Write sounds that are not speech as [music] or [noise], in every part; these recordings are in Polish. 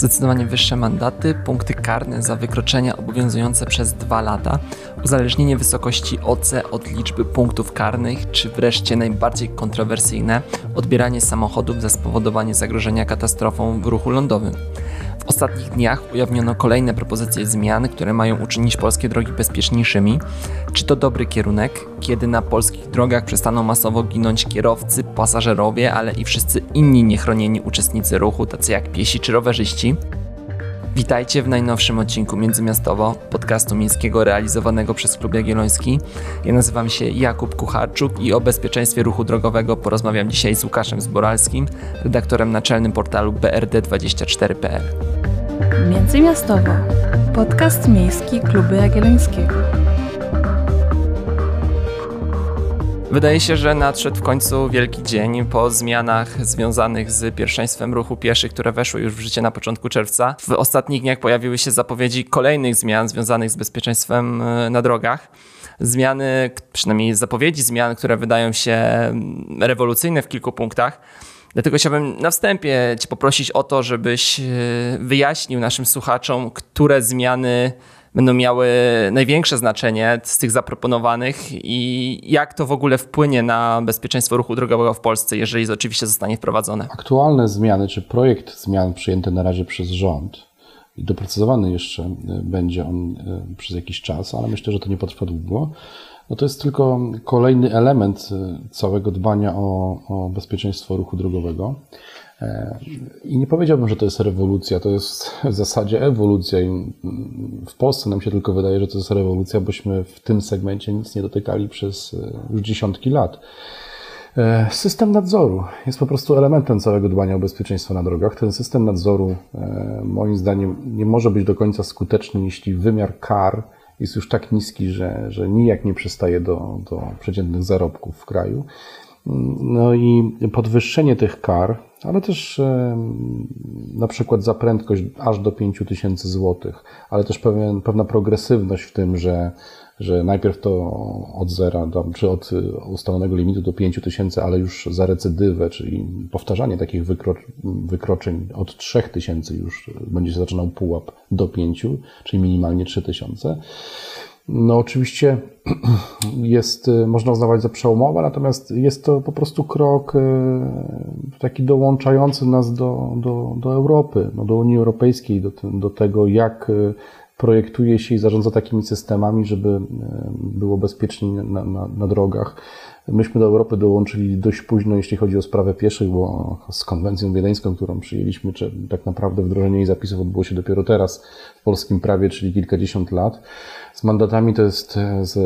Zdecydowanie wyższe mandaty, punkty karne za wykroczenia obowiązujące przez dwa lata, uzależnienie wysokości OC od liczby punktów karnych, czy wreszcie najbardziej kontrowersyjne odbieranie samochodów za spowodowanie zagrożenia katastrofą w ruchu lądowym. W ostatnich dniach ujawniono kolejne propozycje zmian, które mają uczynić polskie drogi bezpieczniejszymi. Czy to dobry kierunek, kiedy na polskich drogach przestaną masowo ginąć kierowcy, pasażerowie, ale i wszyscy inni niechronieni uczestnicy ruchu, tacy jak piesi czy rowerzyści? Witajcie w najnowszym odcinku Międzymiastowo, podcastu miejskiego realizowanego przez Klub Jagielloński. Ja nazywam się Jakub Kucharczuk i o bezpieczeństwie ruchu drogowego porozmawiam dzisiaj z Łukaszem Zboralskim, redaktorem naczelnym portalu brd24.pl. Międzymiastowo, podcast miejski Klubu Jagiellońskiego. Wydaje się, że nadszedł w końcu wielki dzień po zmianach związanych z pierwszeństwem ruchu pieszych, które weszły już w życie na początku czerwca. W ostatnich dniach pojawiły się zapowiedzi kolejnych zmian związanych z bezpieczeństwem e, na drogach. Zmiany, przynajmniej zapowiedzi zmian, które wydają się mm, rewolucyjne w kilku punktach. Dlatego chciałbym na wstępie Cię poprosić o to, żebyś e, wyjaśnił naszym słuchaczom, które zmiany będą miały największe znaczenie z tych zaproponowanych i jak to w ogóle wpłynie na bezpieczeństwo ruchu drogowego w Polsce, jeżeli oczywiście zostanie wprowadzone. Aktualne zmiany, czy projekt zmian przyjęty na razie przez rząd doprecyzowany jeszcze e, będzie on e, przez jakiś czas, ale myślę, że to nie potrwa długo. No to jest tylko kolejny element e, całego dbania o, o bezpieczeństwo ruchu drogowego. I nie powiedziałbym, że to jest rewolucja, to jest w zasadzie ewolucja. I w Polsce nam się tylko wydaje, że to jest rewolucja, bośmy w tym segmencie nic nie dotykali przez e, już dziesiątki lat. E, system nadzoru jest po prostu elementem całego dbania o bezpieczeństwo na drogach. Ten system nadzoru, e, moim zdaniem, nie może być do końca skuteczny, jeśli wymiar kar jest już tak niski, że, że nijak nie przystaje do, do przeciętnych zarobków w kraju. No i podwyższenie tych kar, ale też na przykład za prędkość aż do 5000 zł, ale też pewien, pewna progresywność w tym, że, że najpierw to od zera, czy od ustalonego limitu do 5000, ale już za recydywę, czyli powtarzanie takich wykro, wykroczeń od 3000 już będzie się zaczynał pułap do 5, czyli minimalnie 3000. No oczywiście [clears throat] jest, y, można uznawać za przełomowe, natomiast jest to po prostu krok y, taki dołączający nas do, do, do Europy, no do Unii Europejskiej, do, do tego, jak y, projektuje się i zarządza takimi systemami, żeby było bezpiecznie na, na, na drogach. Myśmy do Europy dołączyli dość późno, jeśli chodzi o sprawę pieszych, bo z konwencją wiedeńską, którą przyjęliśmy, czy tak naprawdę wdrożenie jej zapisów odbyło się dopiero teraz w polskim prawie, czyli kilkadziesiąt lat. Z mandatami to jest, z,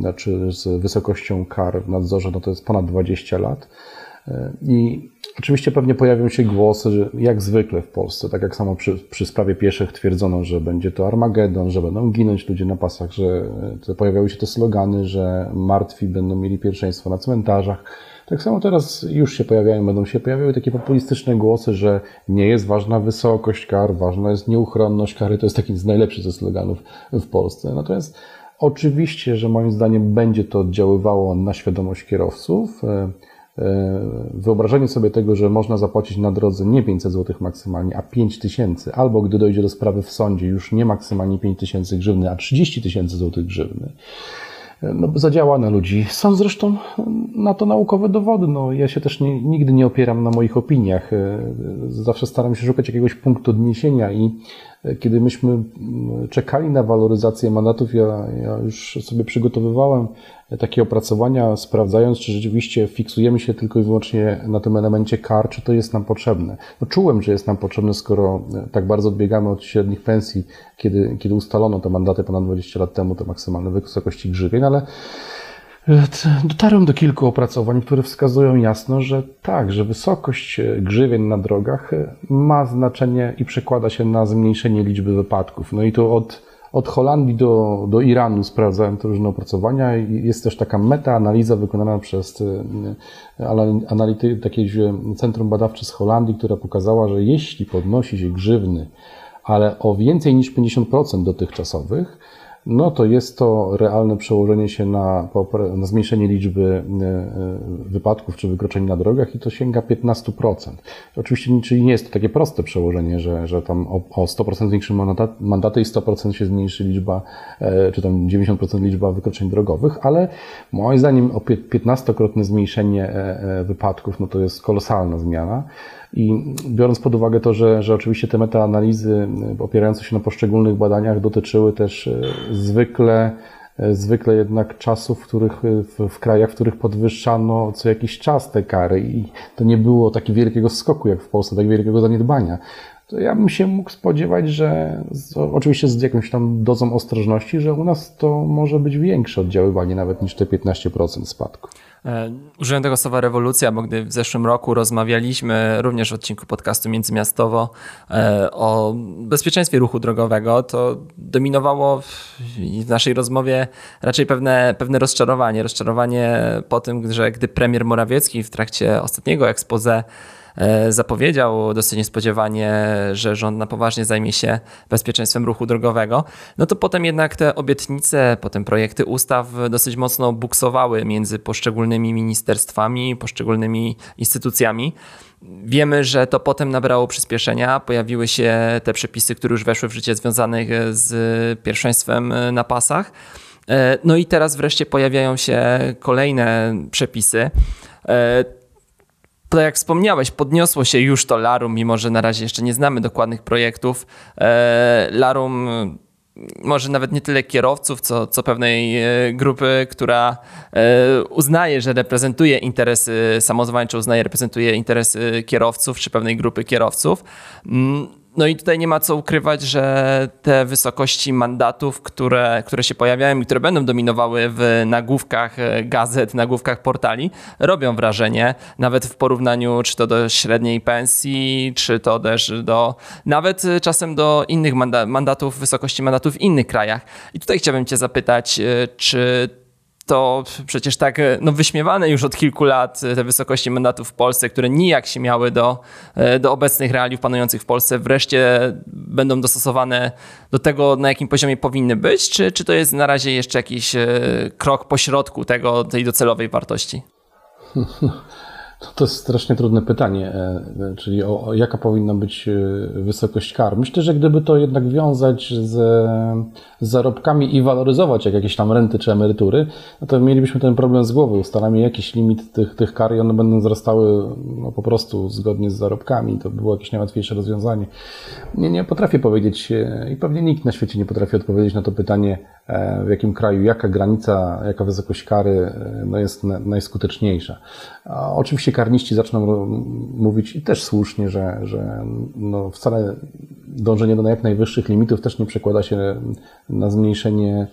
znaczy z wysokością kar w nadzorze, no to jest ponad 20 lat. I oczywiście pewnie pojawią się głosy, że jak zwykle w Polsce, tak jak samo przy, przy sprawie pieszych twierdzono, że będzie to Armagedon, że będą ginąć ludzie na pasach, że pojawiały się te slogany, że martwi będą mieli pierwszeństwo na cmentarzach. Tak samo teraz już się pojawiają, będą się pojawiały takie populistyczne głosy, że nie jest ważna wysokość kar, ważna jest nieuchronność kary. To jest taki z najlepszych ze sloganów w Polsce. Natomiast oczywiście, że moim zdaniem będzie to oddziaływało na świadomość kierowców. E, e, wyobrażenie sobie tego, że można zapłacić na drodze nie 500 zł maksymalnie, a 5 tysięcy, albo gdy dojdzie do sprawy w sądzie, już nie maksymalnie 5 tysięcy grzywny, a 30 tysięcy złotych grzywny no, zadziała na ludzi. Są zresztą na to naukowe dowody. No, ja się też nie, nigdy nie opieram na moich opiniach. E, zawsze staram się szukać jakiegoś punktu odniesienia i e, kiedy myśmy czekali na waloryzację mandatów, ja, ja już sobie przygotowywałem takie opracowania, sprawdzając, czy rzeczywiście fiksujemy się tylko i wyłącznie na tym elemencie kar, czy to jest nam potrzebne. No, czułem, że jest nam potrzebne, skoro e, tak bardzo odbiegamy od średnich pensji, kiedy, kiedy ustalono te mandaty ponad 20 lat temu, te maksymalne wysokości grzywień, ale Dotarłem do kilku opracowań, które wskazują jasno, że tak, że wysokość e, grzywień na drogach ma znaczenie i przekłada się na zmniejszenie liczby wypadków. No i to od od Holandii do, do Iranu sprawdzałem te różne opracowania jest też taka metaanaliza wykonana przez y, anality, takie centrum badawcze z Holandii, która pokazała, że jeśli podnosi się grzywny, ale o więcej niż 50% dotychczasowych, no to jest to realne przełożenie się na, na zmniejszenie liczby e, e, wypadków czy wykroczeń na drogach i to sięga 15%. Oczywiście czyli nie jest to takie proste przełożenie, że, że tam o, o 100% zwiększymy mandaty i 100% się zmniejszy liczba, e, czy tam 90% liczba wykroczeń drogowych, ale moim zdaniem o 15-krotne zmniejszenie wypadków, no to jest kolosalna zmiana. I biorąc pod uwagę to, że, że oczywiście te metaanalizy e, opierające się na poszczególnych badaniach dotyczyły też e, zwykle e, zwykle jednak czasów, w, których, w, w, krajach, w których podwyższano co jakiś czas te kary i to nie było takiego wielkiego skoku jak w Polsce, tak wielkiego zaniedbania. To ja bym się mógł spodziewać, że z, oczywiście z jakąś tam dozą ostrożności, że u nas to może być większe oddziaływanie nawet niż te 15% spadku. E, użyłem tego słowa rewolucja, bo gdy w zeszłym roku rozmawialiśmy również w odcinku podcastu Międzymiastowo e, o bezpieczeństwie ruchu drogowego, to dominowało w naszej rozmowie raczej pewne, pewne rozczarowanie. Rozczarowanie po tym, że gdy premier Morawiecki w trakcie ostatniego expose zapowiedział dosyć niespodziewanie, że rząd na poważnie zajmie się bezpieczeństwem ruchu drogowego, no to potem jednak te obietnice, potem projekty ustaw dosyć mocno buksowały między poszczególnymi ministerstwami, poszczególnymi instytucjami. Wiemy, że to potem nabrało przyspieszenia. Pojawiły się te przepisy, które już weszły w życie związanych z pierwszeństwem na pasach. E, no i teraz wreszcie pojawiają się kolejne przepisy. To jak wspomniałeś, podniosło się już to Larum, mimo że na razie jeszcze nie znamy dokładnych projektów. E, Larum może nawet nie tyle kierowców, co, co pewnej e, grupy, która e, uznaje, że reprezentuje interesy samozwańcze, uznaje, reprezentuje interesy kierowców, czy pewnej grupy kierowców. No i tutaj nie ma co ukrywać, że te wysokości mandatów, które, które się pojawiają i które będą dominowały w nagłówkach e, gazet, nagłówkach portali, robią wrażenie, nawet w porównaniu czy to do średniej pensji, czy to też do, nawet czasem do innych mandatów, wysokości mandatów w innych krajach. I tutaj chciałbym Cię zapytać, e, czy to przecież tak no, wyśmiewane już od kilku lat te wysokości mandatów w Polsce, które nijak się miały do, e, do obecnych realiów panujących w Polsce, wreszcie będą dostosowane do tego, na jakim poziomie powinny być, czy, czy to jest na razie jeszcze jakiś e, krok pośrodku tego, tej docelowej wartości? [laughs] To jest strasznie trudne pytanie, e, e, czyli o, o, jaka powinna być e, wysokość kar. Myślę, że gdyby to jednak wiązać z, z zarobkami i waloryzować jak jakieś tam renty czy emerytury, no to mielibyśmy ten problem z głowy. Ustalamy jakiś limit tych, tych kar i one będą wzrastały no, po prostu zgodnie z zarobkami. To było jakieś najłatwiejsze rozwiązanie. Nie, nie potrafię powiedzieć i pewnie nikt na świecie nie potrafi odpowiedzieć na to pytanie, w jakim kraju, jaka granica, jaka wysokość kary no, jest najskuteczniejsza. Oczywiście karniści zaczną mówić i też słusznie, że, że no wcale dążenie do jak najwyższych limitów też nie przekłada się na zmniejszenie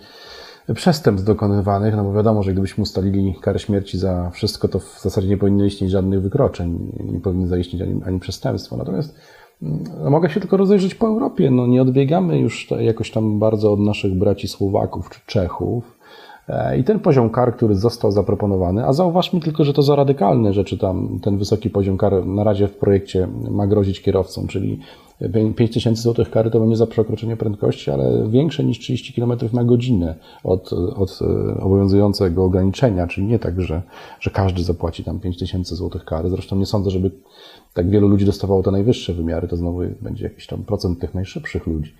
przestępstw dokonywanych, no bo wiadomo, że gdybyśmy ustalili karę śmierci za wszystko, to w zasadzie nie powinno istnieć żadnych wykroczeń, nie powinny zaistnieć ani, ani przestępstwa. Natomiast no, mogę się tylko rozejrzeć po Europie. No, nie odbiegamy już jakoś tam bardzo od naszych braci Słowaków czy Czechów. E, I ten poziom kar, który został zaproponowany, a zauważmy tylko, że to za radykalne rzeczy tam ten wysoki poziom kar na razie w projekcie ma grozić kierowcom, czyli 5 tysięcy złotych kary to będzie za przekroczenie prędkości, ale większe niż 30 km na godzinę od, od e, obowiązującego ograniczenia, czyli nie tak, że, że każdy zapłaci tam 5 tysięcy złotych kary. Zresztą nie sądzę, żeby tak wielu ludzi dostawało te najwyższe wymiary, to znowu będzie jakiś tam procent tych najszybszych ludzi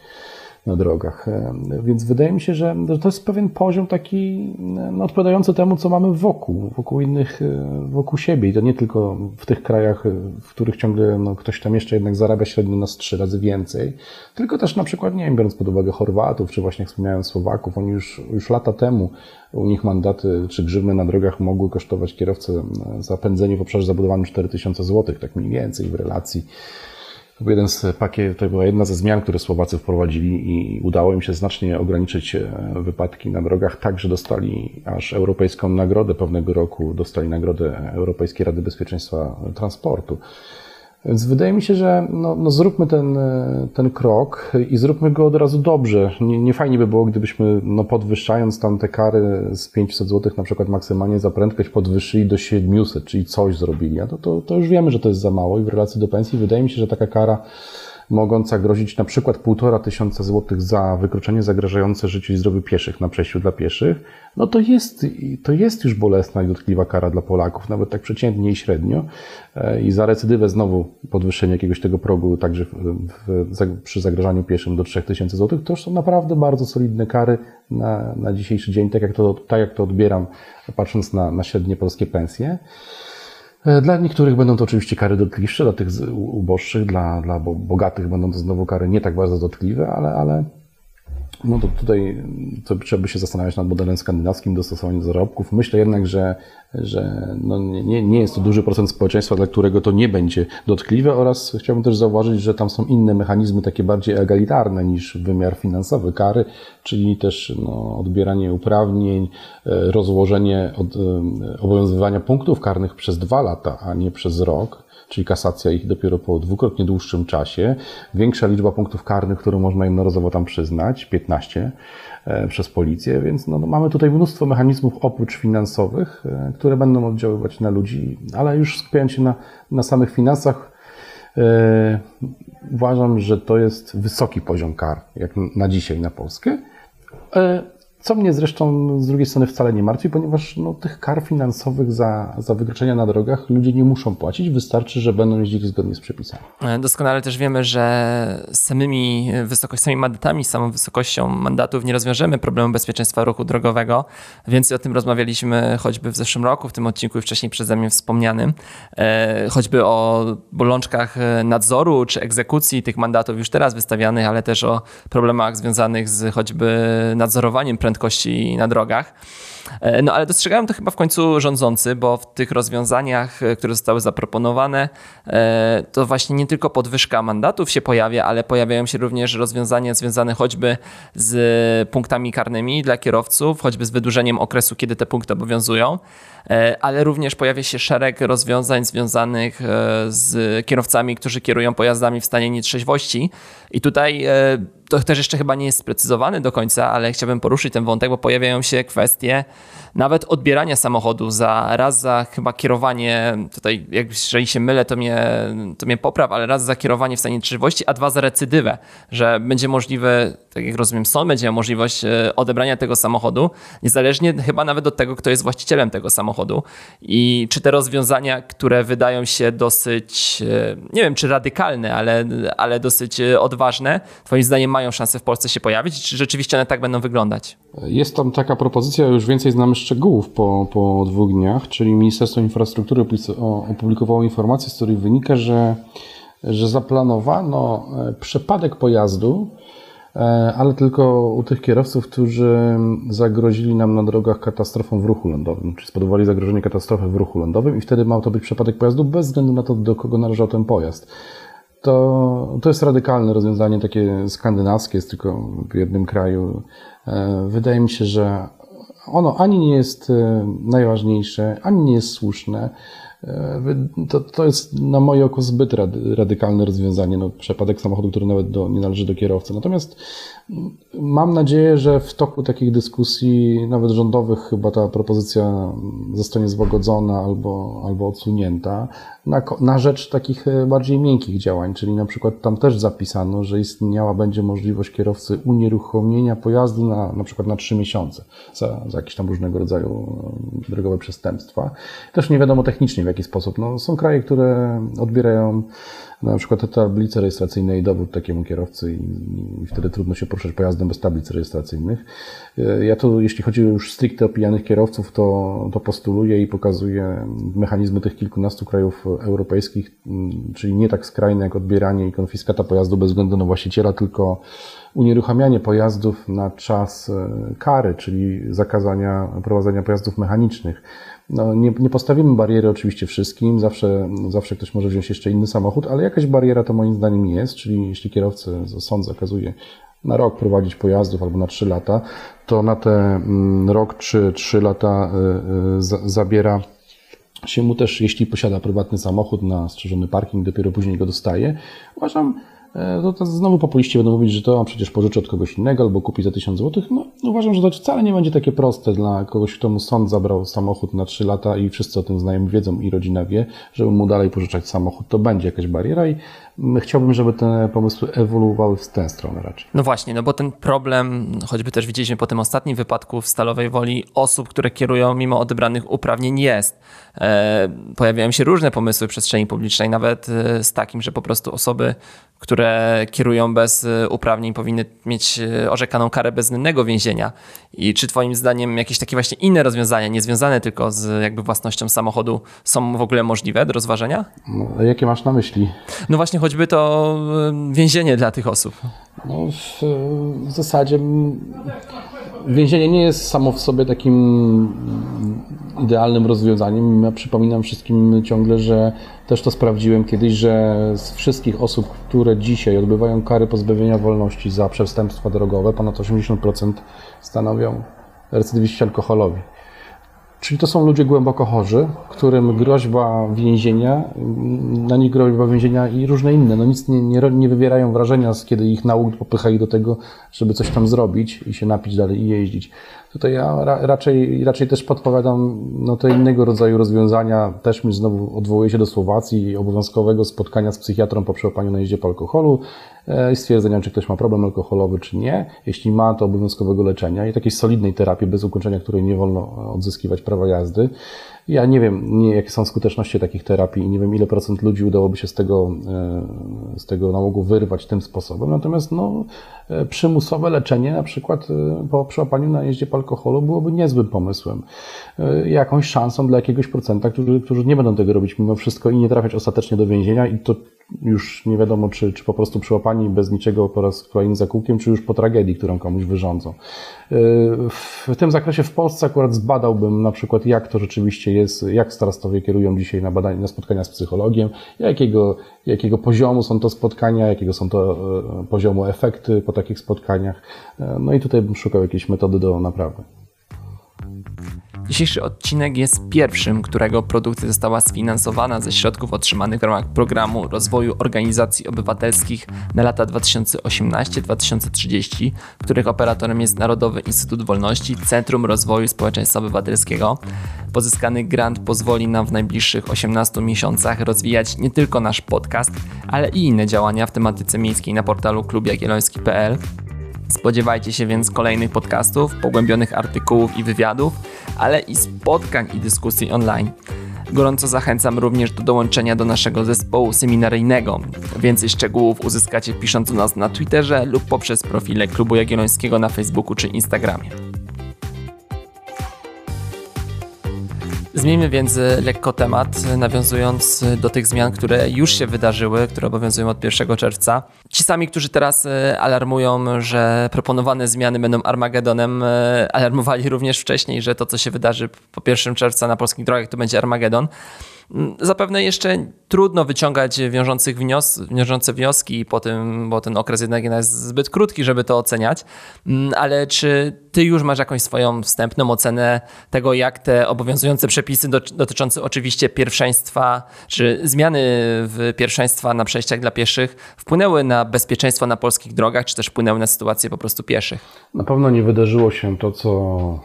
na drogach. E, więc wydaje mi się, że to jest pewien poziom taki no, odpowiadający temu, co mamy wokół, wokół innych, e, wokół siebie. I to nie tylko w tych krajach, e, w których ciągle no, ktoś tam jeszcze jednak zarabia średnio nas trzy razy więcej, tylko też na przykład, nie wiem, biorąc pod uwagę Chorwatów, czy właśnie jak wspomniałem Słowaków, oni już, już lata temu u nich mandaty czy grzywny na drogach mogły kosztować kierowcę za pędzenie w obszarze zabudowanym 4000 zł, tak mniej więcej w relacji to był jeden z pakiet, to była jedna ze zmian, które Słowacy wprowadzili i udało im się znacznie ograniczyć e, wypadki na drogach, tak, że dostali aż europejską nagrodę pewnego roku, dostali nagrodę Europejskiej Rady Bezpieczeństwa Transportu. Więc wydaje mi się, że no, no zróbmy ten, ten krok i zróbmy go od razu dobrze. Nie, nie fajnie by było, gdybyśmy no podwyższając tam te kary z 500 zł na przykład maksymalnie za prędkość podwyższyli do 700, czyli coś zrobili. A to, to, to już wiemy, że to jest za mało i w relacji do pensji wydaje mi się, że taka kara mogąca grozić na przykład półtora tysiąca złotych za wykroczenie zagrażające życiu i zdrowiu pieszych na przejściu dla pieszych, no to jest, to jest już bolesna i dotkliwa kara dla Polaków, nawet tak przeciętnie i średnio. E, I za recydywę znowu podwyższenie jakiegoś tego progu także w, w, przy zagrażaniu pieszym do 3000 zł, to już są naprawdę bardzo solidne kary na, na dzisiejszy dzień, tak jak to, tak jak to odbieram, patrząc na, na średnie polskie pensje. E, dla niektórych będą to oczywiście kary dotkliwsze, dla tych uboższych, dla, dla bogatych będą to znowu kary nie tak bardzo dotkliwe, ale, ale no to tutaj to trzeba by się zastanawiać nad modelem skandynawskim dostosowania zarobków. Myślę jednak, że, że no nie, nie jest to duży procent społeczeństwa, dla którego to nie będzie dotkliwe oraz chciałbym też zauważyć, że tam są inne mechanizmy takie bardziej egalitarne niż wymiar finansowy kary, czyli też no, odbieranie uprawnień, e, rozłożenie od, e, obowiązywania punktów karnych przez dwa lata, a nie przez rok czyli kasacja ich dopiero po dwukrotnie dłuższym czasie. Większa liczba punktów karnych, które można jednorazowo tam przyznać, 15 e, przez policję, więc no, no, mamy tutaj mnóstwo mechanizmów oprócz finansowych, e, które będą oddziaływać na ludzi, ale już skupiając się na, na samych finansach, e, uważam, że to jest wysoki poziom kar, jak na dzisiaj na Polskę. Co mnie zresztą z drugiej strony wcale nie martwi, ponieważ no, tych kar finansowych za, za wykroczenia na drogach ludzie nie muszą płacić, wystarczy, że będą jeździli zgodnie z przepisami. E, doskonale też wiemy, że samymi wysokościami mandatami, samą wysokością mandatów nie rozwiążemy problemu bezpieczeństwa ruchu drogowego. Więcej o tym rozmawialiśmy choćby w zeszłym roku, w tym odcinku i wcześniej przeze mnie wspomnianym, e, choćby o bolączkach nadzoru czy egzekucji tych mandatów już teraz wystawianych, ale też o problemach związanych z choćby nadzorowaniem prędkości na drogach. E, no ale dostrzegałem to chyba w końcu rządzący, bo w tych rozwiązaniach, e, które zostały zaproponowane, e, to właśnie nie tylko podwyżka mandatów się pojawia, ale pojawiają się również rozwiązania związane choćby z punktami karnymi dla kierowców, choćby z wydłużeniem okresu, kiedy te punkty obowiązują, ale również pojawia się szereg rozwiązań związanych z kierowcami, którzy kierują pojazdami w stanie nietrzeźwości. I tutaj to też jeszcze chyba nie jest sprecyzowane do końca, ale chciałbym poruszyć ten wątek, bo pojawiają się kwestie nawet odbierania samochodu za raz za chyba kierowanie, tutaj jeżeli się mylę, to mnie, to mnie popraw, ale raz za kierowanie w stanie trzeźwości, a dwa za recydywę, że będzie możliwe, tak jak rozumiem, sąd będzie możliwość e, odebrania tego samochodu, niezależnie chyba nawet od tego, kto jest właścicielem tego samochodu. I czy te rozwiązania, które wydają się dosyć, e, nie wiem czy radykalne, ale, ale dosyć e, odważne, Twoim zdaniem mają szansę w Polsce się pojawić? Czy rzeczywiście one tak będą wyglądać? Jest tam taka propozycja, już więcej znamy szczegółów po, po dwóch dniach, czyli Ministerstwo Infrastruktury opublikowało informację, z której wynika, że, że zaplanowano e, przepadek pojazdu, e, ale tylko u tych kierowców, którzy zagrozili nam na drogach katastrofą w ruchu lądowym, czy spodobali zagrożenie katastrofy w ruchu lądowym i wtedy ma to być przepadek pojazdu bez względu na to, do kogo należał ten pojazd. To, to jest radykalne rozwiązanie, takie skandynawskie, jest tylko w jednym kraju. E, wydaje mi się, że ono ani nie jest e, najważniejsze, ani nie jest słuszne. E, to, to jest na moje oko zbyt radykalne rozwiązanie. No, przepadek samochodu, który nawet do, nie należy do kierowcy. Natomiast Mam nadzieję, że w toku takich dyskusji, nawet rządowych, chyba ta propozycja zostanie złagodzona albo, albo odsunięta na, na rzecz takich e, bardziej miękkich działań, czyli na przykład tam też zapisano, że istniała będzie możliwość kierowcy unieruchomienia pojazdu na, na przykład na trzy miesiące za, za jakieś tam różnego rodzaju e, drogowe przestępstwa. Też nie wiadomo technicznie w jaki sposób. No, są kraje, które odbierają na przykład tablice rejestracyjne i dowód takiemu kierowcy i, wtedy trudno się poruszać pojazdem bez tablic rejestracyjnych. E, ja tu, jeśli chodzi już stricte o pijanych kierowców, to, to postuluję i pokazuję mechanizmy tych kilkunastu krajów europejskich, czyli nie tak skrajne jak odbieranie i konfiskata pojazdu bez względu na właściciela, tylko unieruchamianie pojazdów na czas e, kary, czyli zakazania prowadzenia pojazdów mechanicznych. No, nie, nie postawimy bariery oczywiście wszystkim, zawsze, zawsze ktoś może wziąć jeszcze inny samochód, ale jakaś bariera to moim zdaniem jest, czyli jeśli kierowcy, sąd zakazuje na rok prowadzić pojazdów albo na trzy lata, to na te mm, rok czy trzy lata y, y, zabiera się mu też, jeśli posiada prywatny samochód na strzeżony parking, dopiero później go dostaje. Uważam, to, to znowu populiści będą mówić, że to on przecież pożyczy od kogoś innego albo kupi za 1000 zł. No, uważam, że to wcale nie będzie takie proste dla kogoś, kto mu sąd zabrał samochód na 3 lata i wszyscy o tym znają, wiedzą i rodzina wie, żeby mu dalej pożyczać samochód, to będzie jakaś bariera i chciałbym, żeby te pomysły ewoluowały w tę stronę raczej. No właśnie, no bo ten problem, choćby też widzieliśmy po tym ostatnim wypadku w Stalowej Woli, osób, które kierują mimo odebranych uprawnień jest. E, pojawiają się różne pomysły w przestrzeni publicznej, nawet e, z takim, że po prostu osoby, które kierują bez e, uprawnień powinny mieć orzekaną karę bezwzględnego więzienia. I czy twoim zdaniem jakieś takie właśnie inne rozwiązania, niezwiązane tylko z jakby własnością samochodu, są w ogóle możliwe do rozważenia? No, jakie masz na myśli? No właśnie choćby to więzienie dla tych osób. No, w, w zasadzie więzienie nie jest samo w sobie takim idealnym rozwiązaniem. Ja przypominam wszystkim ciągle, że też to sprawdziłem kiedyś, że z wszystkich osób, które dzisiaj odbywają kary pozbawienia wolności za przestępstwa drogowe, ponad 80% stanowią recydywiści alkoholowi. Czyli to są ludzie głęboko chorzy, którym groźba więzienia, na nich groźba więzienia i różne inne, no nic nie, nie, nie wywierają wrażenia, kiedy ich nauk popycha ich do tego, żeby coś tam zrobić i się napić dalej i jeździć. Tutaj ja ra, raczej, raczej też podpowiadam no, to innego rodzaju rozwiązania. Też mi znowu odwołuję się do Słowacji obowiązkowego spotkania z psychiatrą po przełapaniu na jeździe po alkoholu e, i stwierdzenia, czy ktoś ma problem alkoholowy, czy nie. Jeśli ma, to obowiązkowego leczenia i takiej solidnej terapii, bez ukończenia której nie wolno odzyskiwać prawa jazdy. Ja nie wiem, nie, jakie są skuteczności takich terapii i nie wiem, ile procent ludzi udałoby się z tego, e, z tego nałogu wyrwać tym sposobem. Natomiast no, e, przymusowe leczenie, na przykład e, po przełapaniu na jeździe po alkoholu, byłoby niezłym pomysłem. Jakąś szansą dla jakiegoś procenta, którzy, którzy nie będą tego robić mimo wszystko i nie trafiać ostatecznie do więzienia i to już nie wiadomo, czy, czy po prostu przyłapani bez niczego po raz kolejny za kółkiem, czy już po tragedii, którą komuś wyrządzą. W tym zakresie w Polsce akurat zbadałbym na przykład, jak to rzeczywiście jest, jak starastowie kierują dzisiaj na badania, na spotkania z psychologiem, jakiego, jakiego poziomu są to spotkania, jakiego są to e, poziomu efekty po takich spotkaniach. E, no i tutaj bym szukał jakiejś metody do naprawy. Dzisiejszy odcinek jest pierwszym, którego produkcja została sfinansowana ze środków otrzymanych w ramach programu rozwoju organizacji obywatelskich na lata 2018-2030, których operatorem jest Narodowy Instytut Wolności Centrum Rozwoju Społeczeństwa Obywatelskiego. Pozyskany grant pozwoli nam w najbliższych 18 miesiącach rozwijać nie tylko nasz podcast, ale i inne działania w tematyce miejskiej na portalu klubjagielloński.pl. Spodziewajcie się więc kolejnych podcastów, pogłębionych artykułów i wywiadów, ale i spotkań i dyskusji online. Gorąco zachęcam również do dołączenia do naszego zespołu seminaryjnego. Więcej szczegółów uzyskacie pisząc do nas na Twitterze lub poprzez profile Klubu Jagiellońskiego na Facebooku czy Instagramie. Zmieńmy więc e, lekko temat, nawiązując e, do tych zmian, które już się wydarzyły, które obowiązują od 1 czerwca. Ci sami, którzy teraz e, alarmują, że proponowane zmiany będą Armagedonem, alarmowali również wcześniej, że to, co się wydarzy po 1 czerwca na polskich drogach, to będzie Armagedon. Zapewne jeszcze trudno wyciągać wiążących wnios wiążące wnioski po tym, bo ten okres jednak jest zbyt krótki, żeby to oceniać. Mm, ale czy ty już masz jakąś swoją wstępną ocenę tego, jak te obowiązujące przepisy dotyczące oczywiście pierwszeństwa, czy zmiany w pierwszeństwa na przejściach dla pieszych wpłynęły na bezpieczeństwo na polskich drogach, czy też wpłynęły na sytuację po prostu pieszych? Na pewno nie wydarzyło się to, co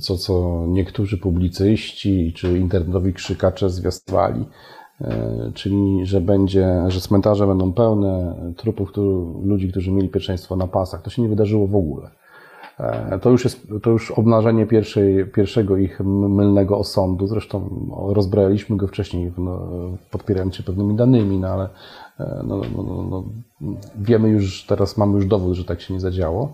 co, co niektórzy publicyści czy internetowi krzykacze zwiastowali, e, czyli że będzie, że cmentarze będą pełne trupów ludzi, którzy mieli pierwszeństwo na pasach. To się nie wydarzyło w ogóle. E, to już jest to już obnażenie pierwszej, pierwszego ich mylnego osądu. Zresztą rozbraliśmy go wcześniej, no, podpierając się pewnymi danymi, no ale e, no, no, no, no, wiemy już, teraz mamy już dowód, że tak się nie zadziało.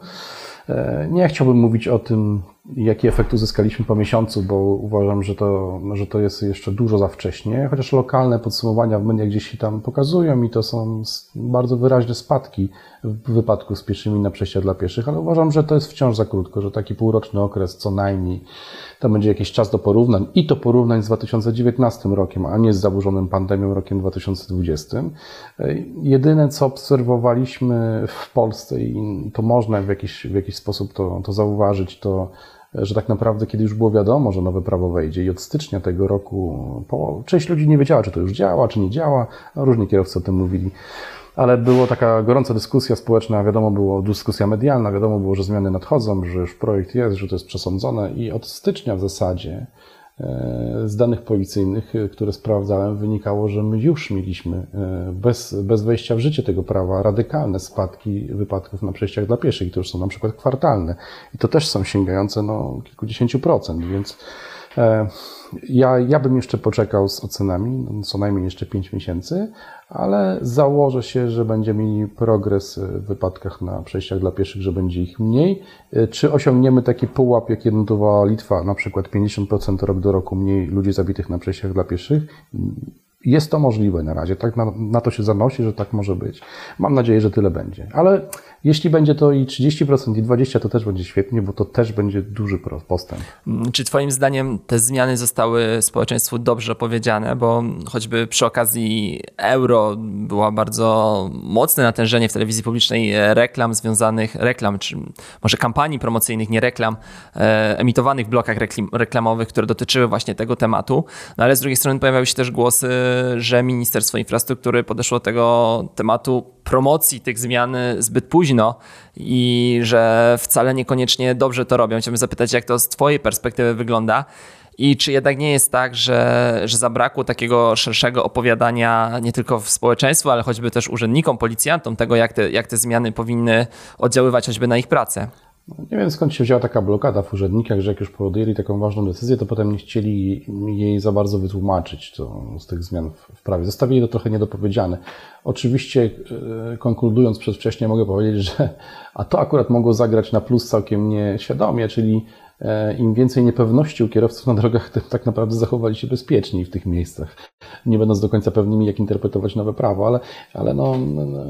Nie chciałbym mówić o tym, jaki efekt uzyskaliśmy po miesiącu, bo uważam, że to, że to jest jeszcze dużo za wcześnie, chociaż lokalne podsumowania w mediach gdzieś się tam pokazują i to są bardzo wyraźne spadki w wypadku z pieszymi na przejścia dla pieszych, ale uważam, że to jest wciąż za krótko, że taki półroczny okres co najmniej to będzie jakiś czas do porównań i to porównań z 2019 rokiem, a nie z zaburzonym pandemią rokiem 2020. Jedyne, co obserwowaliśmy w Polsce i to można w jakiś, w jakiś sposób to, to zauważyć, to że tak naprawdę, kiedy już było wiadomo, że nowe prawo wejdzie i od stycznia tego roku po, część ludzi nie wiedziała, czy to już działa, czy nie działa, różni kierowcy o tym mówili, ale była taka gorąca dyskusja społeczna, wiadomo było, dyskusja medialna, wiadomo było, że zmiany nadchodzą, że już projekt jest, że to jest przesądzone i od stycznia w zasadzie z danych policyjnych, które sprawdzałem, wynikało, że my już mieliśmy bez, bez wejścia w życie tego prawa radykalne spadki wypadków na przejściach dla pieszych, które są na przykład kwartalne. I to też są sięgające no, kilkudziesięciu procent, więc ja, ja bym jeszcze poczekał z ocenami, no, co najmniej jeszcze 5 miesięcy, ale założę się, że będziemy mieli progres w wypadkach na przejściach dla pieszych, że będzie ich mniej. Czy osiągniemy taki pułap, jaki notowała Litwa, na przykład 50% rok do roku mniej ludzi zabitych na przejściach dla pieszych? Jest to możliwe na razie, tak na, na, to się zanosi, że tak może być. Mam nadzieję, że tyle będzie. Ale jeśli będzie to i 30% i 20%, to też będzie świetnie, bo to też będzie duży postęp. Mm, czy Twoim zdaniem te zmiany zostały społeczeństwu dobrze opowiedziane? Bo choćby przy okazji euro była bardzo mocne natężenie w telewizji publicznej reklam związanych, reklam, czy może kampanii promocyjnych, nie reklam, e, emitowanych w blokach reklamowych, które dotyczyły właśnie tego tematu. No ale z drugiej strony pojawiały się też głosy, że Ministerstwo Infrastruktury podeszło do tego tematu promocji tych zmian zbyt późno i że wcale niekoniecznie dobrze to robią. Chciałbym zapytać, jak to z Twojej perspektywy wygląda i czy jednak nie jest tak, że, że zabrakło takiego szerszego opowiadania nie tylko w społeczeństwu, ale choćby też urzędnikom, policjantom tego, jak te, jak te zmiany powinny oddziaływać choćby na ich pracę? Nie wiem skąd się wzięła taka blokada w urzędnikach, że jak już podjęli taką ważną decyzję, to potem nie chcieli jej za bardzo wytłumaczyć to, z tych zmian w prawie. Zostawili to trochę niedopowiedziane. Oczywiście e, konkludując przedwcześnie mogę powiedzieć, że a to akurat mogło zagrać na plus całkiem nieświadomie, czyli e, im więcej niepewności u kierowców na drogach, tym tak naprawdę zachowali się bezpieczniej w tych miejscach, nie będąc do końca pewnymi, jak interpretować nowe prawo, ale, ale no, no, no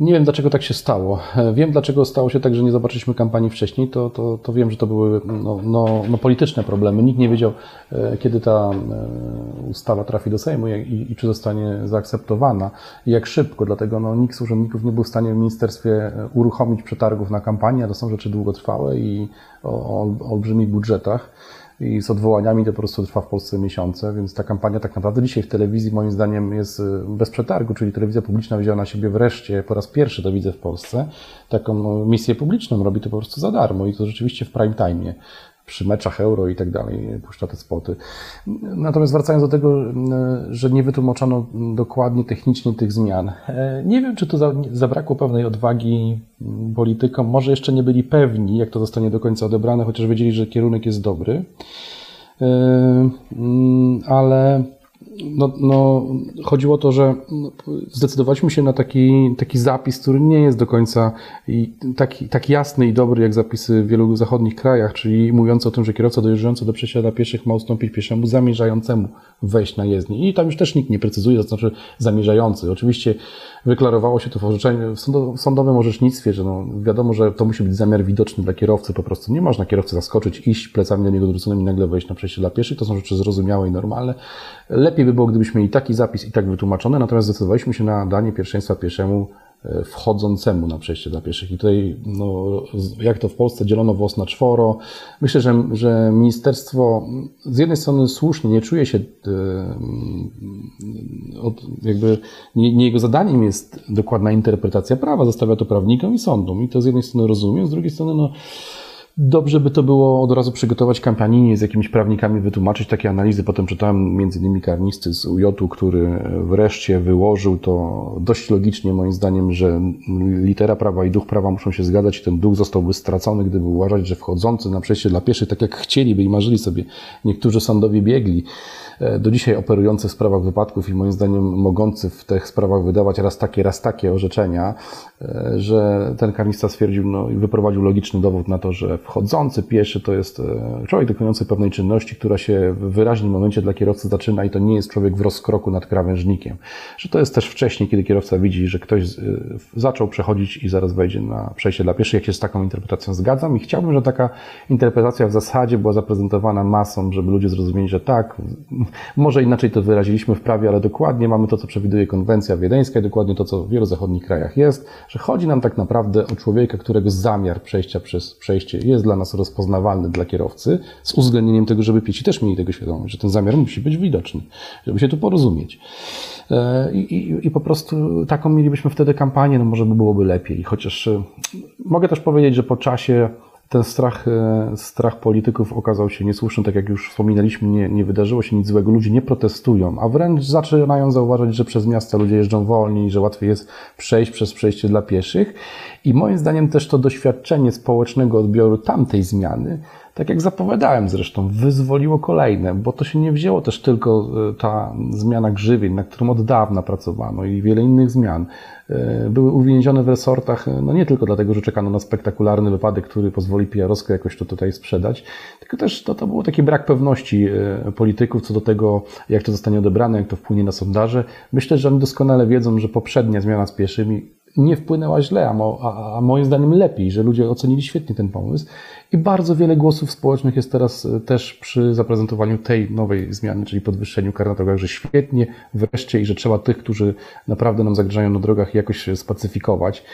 nie wiem, dlaczego tak się stało. Wiem, dlaczego stało się tak, że nie zobaczyliśmy kampanii wcześniej. To, to, to wiem, że to były no, no, no polityczne problemy. Nikt nie wiedział, e, kiedy ta e, ustawa trafi do Sejmu i, i czy zostanie zaakceptowana i jak szybko. Dlatego no, nikt z urzędników nie był w stanie w ministerstwie e, uruchomić przetargów na kampanię, to są rzeczy długotrwałe i o, o olbrzymich budżetach i z odwołaniami to po prostu trwa w Polsce miesiące, więc ta kampania tak naprawdę dzisiaj w telewizji moim zdaniem jest y, bez przetargu, czyli telewizja publiczna wzięła na siebie wreszcie, po raz pierwszy to widzę w Polsce, taką no, misję publiczną, robi to po prostu za darmo i to rzeczywiście w prime time przy meczach euro i tak dalej, puszcza te spoty. Natomiast wracając do tego, że nie wytłumaczono dokładnie technicznie tych zmian. E, nie wiem, czy tu zabrakło pewnej odwagi politykom. Może jeszcze nie byli pewni, jak to zostanie do końca odebrane, chociaż wiedzieli, że kierunek jest dobry. E, mm, ale no, no, chodziło o to, że no, zdecydowaliśmy się na taki, taki zapis, który nie jest do końca taki, tak jasny i dobry jak zapisy w wielu zachodnich krajach, czyli mówiący o tym, że kierowca dojeżdżający do przejścia dla pieszych ma ustąpić pieszemu zamierzającemu wejść na jezdnię. I tam już też nikt nie precyzuje, to znaczy zamierzający. Oczywiście wyklarowało się to w orzeczeniu, w sądowym orzecznictwie, że no, wiadomo, że to musi być zamiar widoczny dla kierowcy, po prostu nie można kierowcy zaskoczyć, iść plecami do niego odwróconymi nagle wejść na przejście dla pieszych. To są rzeczy zrozumiałe i normalne. Lepiej by było, gdybyśmy mieli taki zapis i tak wytłumaczony, natomiast zdecydowaliśmy się na danie pierwszeństwa pieszemu wchodzącemu na przejście dla pieszych. I tutaj, no, jak to w Polsce dzielono włos na czworo. Myślę, że, że ministerstwo z jednej strony słusznie nie czuje się, e, jakby nie, nie, jego zadaniem jest dokładna interpretacja prawa, zostawia to prawnikom i sądom. I to z jednej strony rozumiem, z drugiej strony, no, Dobrze by to było od razu przygotować kampanię, z jakimiś prawnikami wytłumaczyć takie analizy. Potem czytałem między innymi karnisty z UJ-u, który wreszcie wyłożył to dość logicznie moim zdaniem, że litera prawa i duch prawa muszą się zgadzać i ten duch zostałby stracony, gdyby uważać, że wchodzący na przejście dla pieszych, tak jak chcieliby i marzyli sobie niektórzy sądowi biegli, do dzisiaj operujący w sprawach wypadków i moim zdaniem mogący w tych sprawach wydawać raz takie, raz takie orzeczenia, e, że ten karnista stwierdził no, i wyprowadził logiczny dowód na to, że wchodzący pieszy to jest e, człowiek dokonujący pewnej czynności, która się w wyraźnym momencie dla kierowcy zaczyna i to nie jest człowiek w rozkroku nad krawężnikiem. Że to jest też wcześniej, kiedy kierowca widzi, że ktoś zaczął przechodzić i zaraz wejdzie na przejście dla pieszych. Jak się z taką interpretacją zgadzam i chciałbym, że taka interpretacja w zasadzie była zaprezentowana masą, żeby ludzie zrozumieli, że tak, może inaczej to wyraziliśmy w prawie, ale dokładnie mamy to, co przewiduje konwencja wiedeńska i dokładnie to, co w wielu zachodnich krajach jest, że chodzi nam tak naprawdę o człowieka, którego zamiar przejścia przez przejście jest dla nas rozpoznawalny dla kierowcy, z uwzględnieniem tego, żeby pieci też mieli tego świadomość, że ten zamiar musi być widoczny, żeby się tu porozumieć. E, I, i, I, po prostu taką mielibyśmy wtedy kampanię, no może by byłoby lepiej. Chociaż e, mogę też powiedzieć, że po czasie ten strach, e, strach polityków okazał się niesłuszny, tak jak już wspominaliśmy, nie, nie wydarzyło się nic złego, ludzie nie protestują, a wręcz zaczynają zauważać, że przez miasta ludzie jeżdżą wolniej, że łatwiej jest przejść przez przejście dla pieszych. I moim zdaniem też to doświadczenie społecznego odbioru tamtej zmiany tak jak zapowiadałem zresztą, wyzwoliło kolejne, bo to się nie wzięło też tylko e, ta zmiana grzywień, na którą od dawna pracowano i wiele innych zmian. E, były uwięzione w resortach, e, no nie tylko dlatego, że czekano na spektakularny wypadek, który pozwoli PR-owsko jakoś to tutaj sprzedać, tylko też to, to był taki brak pewności polityków co do tego, jak to zostanie odebrane, jak to wpłynie na sondaże. Myślę, że oni doskonale wiedzą, że poprzednia zmiana z pieszymi nie wpłynęła źle, a, mo, a, a, moim zdaniem lepiej, że ludzie ocenili świetnie ten pomysł. I bardzo wiele głosów społecznych jest teraz e, też przy zaprezentowaniu tej nowej zmiany, czyli podwyższeniu kar na drogach, że świetnie wreszcie i że trzeba tych, którzy naprawdę nam zagrażają na drogach, jakoś spacyfikować.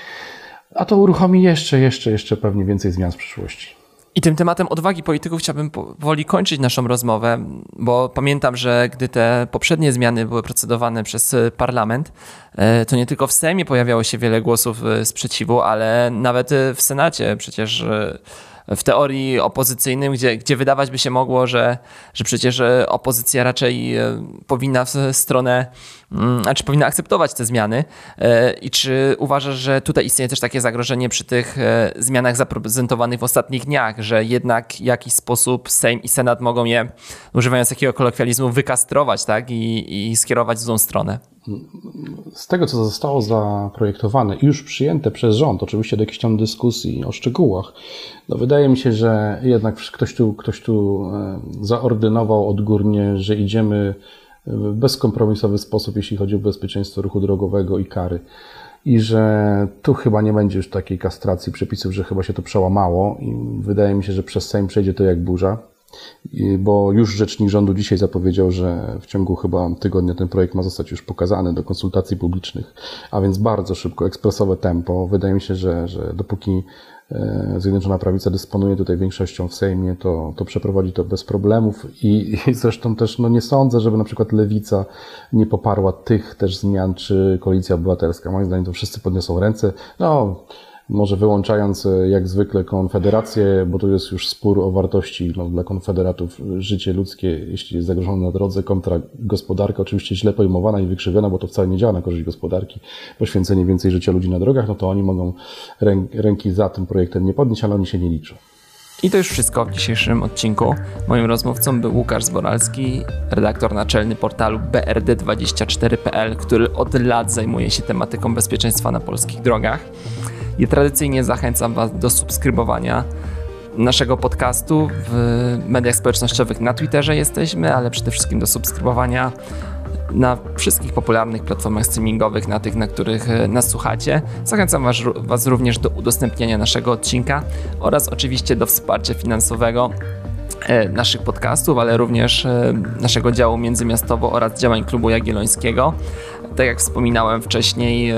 A to uruchomi jeszcze, jeszcze, jeszcze pewnie więcej zmian w przyszłości. I tym tematem odwagi polityków chciałbym powoli kończyć naszą rozmowę, bo pamiętam, że gdy te poprzednie zmiany były procedowane przez parlament, e, to nie tylko w Sejmie pojawiało się wiele głosów e, sprzeciwu, ale nawet w Senacie. Przecież w teorii opozycyjnym, gdzie, gdzie wydawać by się mogło, że, że przecież e, opozycja raczej e, powinna w stronę, mm, znaczy powinna akceptować te zmiany. E, I czy uważasz, że tutaj istnieje też takie zagrożenie przy tych zmianach zaprezentowanych w ostatnich dniach, że jednak w jakiś sposób Sejm i Senat mogą je, używając takiego kolokwializmu, wykastrować tak? I, i skierować w złą stronę? z tego, co zostało zaprojektowane i już przyjęte przez rząd, oczywiście do jakiejś tam dyskusji o szczegółach, no wydaje mi się, że jednak ktoś tu, ktoś tu e, zaordynował odgórnie, że idziemy w bezkompromisowy sposób, jeśli chodzi o bezpieczeństwo ruchu drogowego i kary. I że tu chyba nie będzie już takiej kastracji przepisów, że chyba się to przełamało i wydaje mi się, że przez Sejm przejdzie to jak burza bo już rzecznik rządu dzisiaj zapowiedział, że w ciągu chyba tygodnia ten projekt ma zostać już pokazany do konsultacji publicznych, a więc bardzo szybko, ekspresowe tempo. Wydaje mi się, że, że dopóki Zjednoczona Prawica dysponuje tutaj większością w Sejmie, to, to przeprowadzi to bez problemów i, i zresztą też no nie sądzę, żeby na przykład Lewica nie poparła tych też zmian, czy Koalicja Obywatelska. Moim zdaniem to wszyscy podniosą ręce. No, może wyłączając e, jak zwykle Konfederację, bo tu jest już spór o wartości no, dla konfederatów życie ludzkie, jeśli jest zagrożone na drodze, kontra gospodarka, oczywiście źle pojmowana i wykrzywiona, bo to wcale nie działa na korzyść gospodarki, poświęcenie więcej życia ludzi na drogach, no to oni mogą ręki za tym projektem nie podnieść, ale oni się nie liczą. I to już wszystko w dzisiejszym odcinku. Moim rozmówcą był Łukasz Zboralski, redaktor naczelny portalu brd24.pl, który od lat zajmuje się tematyką bezpieczeństwa na polskich drogach. I tradycyjnie zachęcam Was do subskrybowania naszego podcastu w mediach społecznościowych. Na Twitterze jesteśmy, ale przede wszystkim do subskrybowania na wszystkich popularnych platformach streamingowych, na tych, na których e, nas słuchacie. Zachęcam was, was również do udostępniania naszego odcinka oraz oczywiście do wsparcia finansowego e, naszych podcastów, ale również e, naszego działu międzymiastowo oraz działań Klubu Jagiellońskiego. Tak jak wspominałem wcześniej,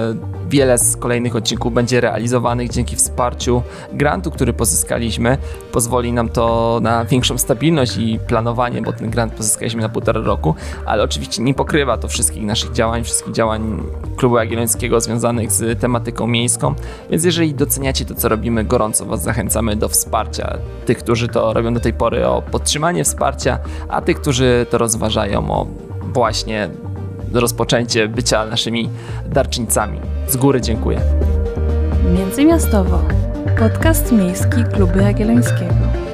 Wiele z kolejnych odcinków będzie realizowanych dzięki wsparciu grantu, który pozyskaliśmy. Pozwoli nam to na większą stabilność i planowanie, bo ten grant pozyskaliśmy na półtora roku, ale oczywiście nie pokrywa to wszystkich naszych działań, wszystkich działań Klubu Jagiellońskiego związanych z tematyką miejską. Więc jeżeli doceniacie to, co robimy, gorąco Was zachęcamy do wsparcia tych, którzy to robią do tej pory, o podtrzymanie wsparcia, a tych, którzy to rozważają, o właśnie rozpoczęcie bycia naszymi darczyńcami. Z góry dziękuję. Międzymiastowo. Podcast miejski Klubu Jagiellońskiego.